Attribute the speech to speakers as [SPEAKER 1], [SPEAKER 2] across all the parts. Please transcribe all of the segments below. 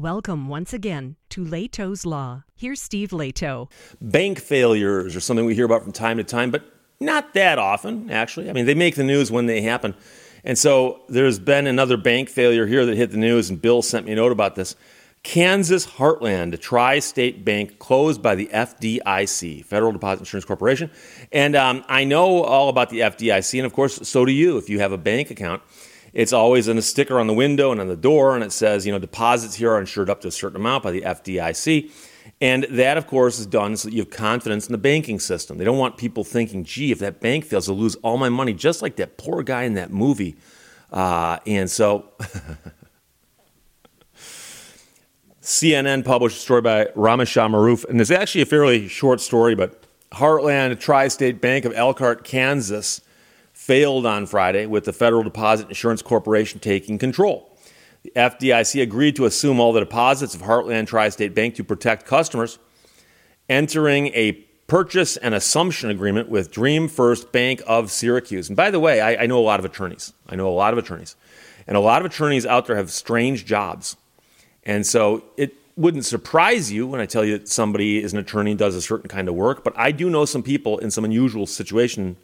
[SPEAKER 1] Welcome once again to Lehto's Law. Here's Steve Lehto.
[SPEAKER 2] Bank failures are something we hear about from time to time, but not that often, actually. I mean, they make the news when they happen. And so there's been another bank failure here that hit the news, and Bill sent me a note about this. Kansas Heartland, a tri state bank closed by the FDIC, Federal Deposit Insurance Corporation. And um, I know all about the FDIC, and of course, so do you if you have a bank account. It's always in a sticker on the window and on the door, and it says, you know, deposits here are insured up to a certain amount by the FDIC. And that, of course, is done so that you have confidence in the banking system. They don't want people thinking, gee, if that bank fails, I'll lose all my money, just like that poor guy in that movie. Uh, and so, CNN published a story by Ramishah Maruf, and it's actually a fairly short story, but Heartland Tri State Bank of Elkhart, Kansas failed on Friday with the Federal Deposit Insurance Corporation taking control. The FDIC agreed to assume all the deposits of Heartland Tri State Bank to protect customers, entering a purchase and assumption agreement with Dream First Bank of Syracuse. And by the way, I, I know a lot of attorneys. I know a lot of attorneys. And a lot of attorneys out there have strange jobs. And so it wouldn't surprise you when I tell you that somebody is an attorney and does a certain kind of work, but I do know some people in some unusual situation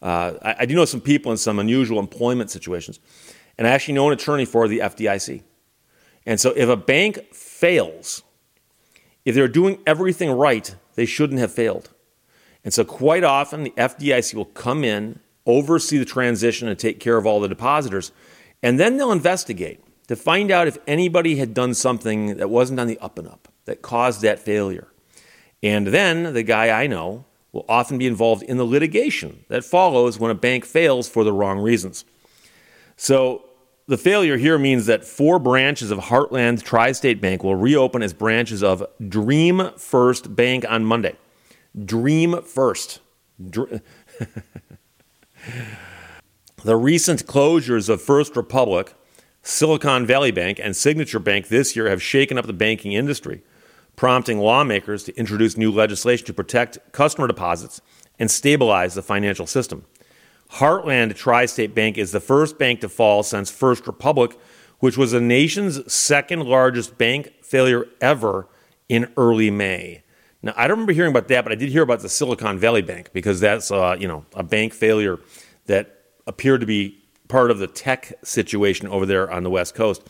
[SPEAKER 2] uh, I, I, do know some people in some unusual employment situations, and I actually know an attorney for the FDIC. And so, if a bank fails, if they're doing everything right, they shouldn't have failed. And so, quite often, the FDIC will come in, oversee the transition, and take care of all the depositors, and then they'll investigate to find out if anybody had done something that wasn't on the up and up that caused that failure. And then the guy I know will often be involved in the litigation that follows when a bank fails for the wrong reasons. So, the failure here means that four branches of Heartland Tri State Bank will reopen as branches of Dream First Bank on Monday. Dream First. Dr- the recent closures of First Republic, Silicon Valley Bank, and Signature Bank this year have shaken up the banking industry prompting lawmakers to introduce new legislation to protect customer deposits and stabilize the financial system. Heartland Tri State Bank is the first bank to fall since First Republic, which was the nation's second largest bank failure ever in early May. Now, I don't remember hearing about that, but I did hear about the Silicon Valley Bank because that's uh, you know a bank failure that appeared to be part of the tech situation over there on the West Coast.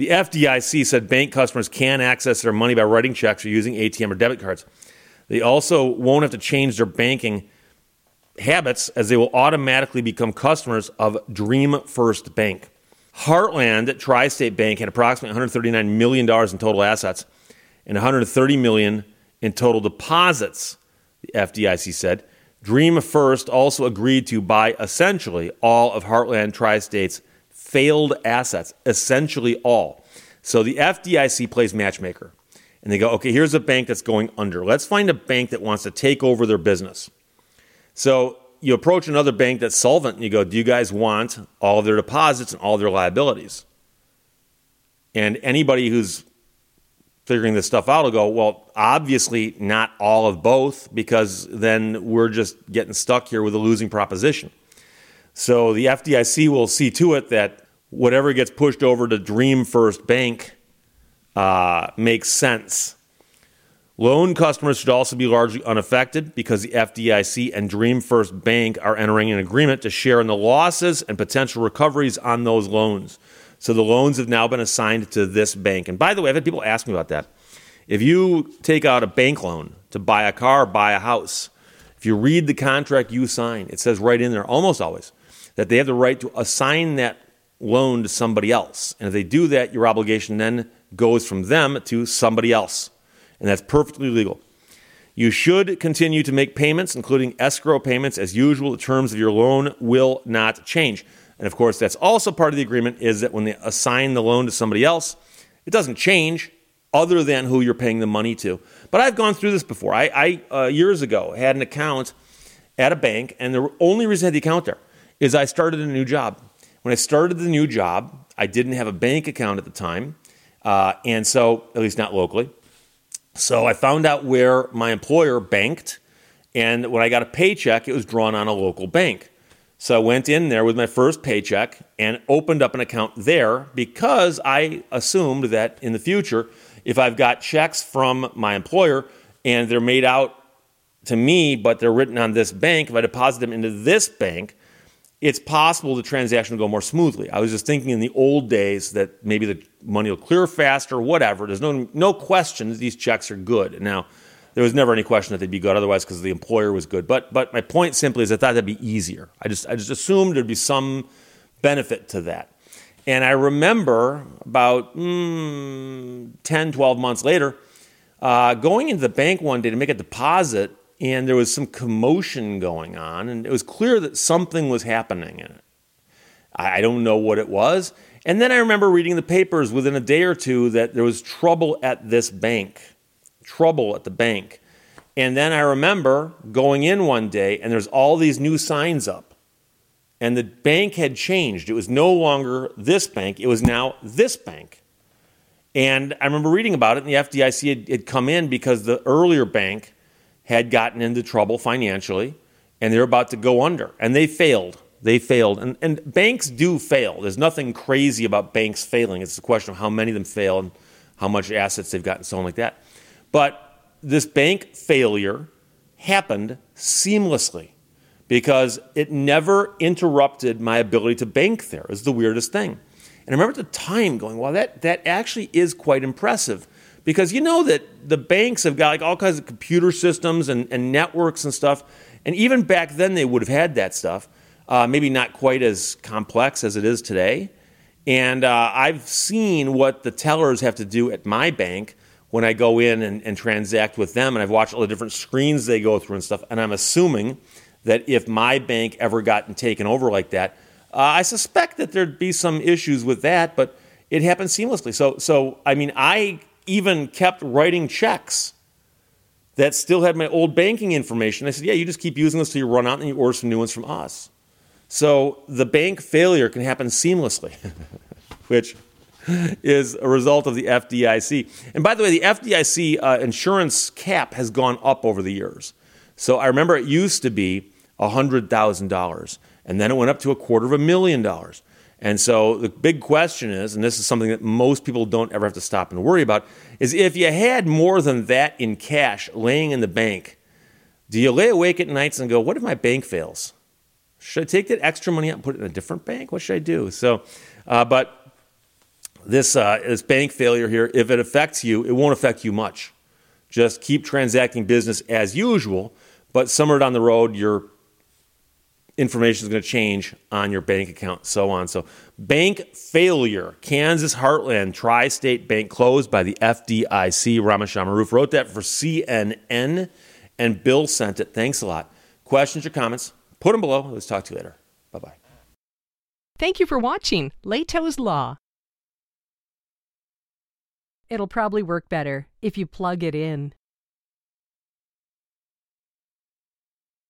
[SPEAKER 2] The FDIC said bank customers can access their money by writing checks or using ATM or debit cards. They also won't have to change their banking habits as they will automatically become customers of Dream First Bank. Heartland Tri State Bank had approximately $139 million in total assets and 130 million in total deposits, the FDIC said. Dream First also agreed to buy essentially all of Heartland Tri State's failed assets, essentially all. So the FDIC plays matchmaker. And they go, okay, here's a bank that's going under. Let's find a bank that wants to take over their business. So you approach another bank that's solvent and you go, do you guys want all of their deposits and all their liabilities? And anybody who's figuring this stuff out will go, well, obviously not all of both, because then we're just getting stuck here with a losing proposition. So the FDIC will see to it that whatever gets pushed over to Dream First Bank uh, makes sense. Loan customers should also be largely unaffected because the FDIC and Dream First Bank are entering an agreement to share in the losses and potential recoveries on those loans. So the loans have now been assigned to this bank. And by the way, I've had people ask me about that. If you take out a bank loan to buy a car, buy a house, if you read the contract you sign, it says right in there, almost always, that they have the right to assign that loan to somebody else. And if they do that, your obligation then goes from them to somebody else. And that's perfectly legal. You should continue to make payments, including escrow payments, as usual. The terms of your loan will not change. And of course, that's also part of the agreement is that when they assign the loan to somebody else, it doesn't change other than who you're paying the money to. But I've gone through this before. I, I uh, years ago had an account at a bank, and the only reason I had the account there is I started a new job. When I started the new job, I didn't have a bank account at the time, uh, and so, at least not locally. So I found out where my employer banked, and when I got a paycheck, it was drawn on a local bank. So I went in there with my first paycheck and opened up an account there because I assumed that in the future, if I've got checks from my employer and they're made out to me, but they're written on this bank, if I deposit them into this bank, it's possible the transaction will go more smoothly. I was just thinking in the old days that maybe the money will clear faster, whatever. There's no no question that these checks are good. Now, there was never any question that they'd be good otherwise because the employer was good. But but my point simply is I thought that'd be easier. I just I just assumed there'd be some benefit to that. And I remember about mm, 10, 12 months later, uh, going into the bank one day to make a deposit, and there was some commotion going on, and it was clear that something was happening in it. I, don't know what it was. And then I remember reading the papers within a day or two that there was trouble at this bank trouble at the bank. And then I remember going in one day and there's all these new signs up. And the bank had changed. It was no longer this bank, it was now this bank. And I remember reading about it, and the FDIC had, had come in because the earlier bank had gotten into trouble financially and they're about to go under. And they failed. They failed. And, and banks do fail. There's nothing crazy about banks failing. It's a question of how many of them fail and how much assets they've got and so on like that. But this bank failure happened seamlessly because it never interrupted my ability to bank there. The weirdest thing. And I remember at the time going, well, that, that actually is quite impressive because you know that the banks have got like all kinds of computer systems and, and networks and stuff. And even back then, they would have had that stuff. Uh, maybe not quite as complex as it is today. And uh, I've seen what the tellers have to do at my bank when I go in and, and transact with them, and I've watched all the different screens they go through and stuff, and I'm assuming that if my bank ever gotten taken over like that, uh, I suspect that there'd be some issues with that, but it happened seamlessly. So, so I mean, I even kept writing checks that still had my old banking information. I said, yeah, you just keep using this till you run out and you order some new ones from us. So the bank failure can happen seamlessly, which is a result of the FDIC. And by the way, the FDIC uh, insurance cap has gone up over the years. So I remember it used to be $100,000, and then it went up to a quarter of a million dollars. And so the big question is, and this is something that most people don't ever have to stop and worry about, is if you had more than that in cash laying in the bank, do you lay awake at nights and go, what if my bank fails? Should I take that extra money out and put it in a different bank? What should I do? So, uh, but this, uh, this bank failure here, if it affects you, it won't affect you much. Just keep transacting business as usual, but somewhere down the road, your information is going to change on your bank account, so on. So, bank failure. Kansas Heartland Tri State Bank closed by the FDIC. Rameshwar Maruf wrote that for CNN, and Bill sent it. Thanks a lot. Questions or comments? Put them below. Let's talk to you later. Bye bye.
[SPEAKER 1] Thank you for watching Lehto's Law. It'll probably work better if you plug it in.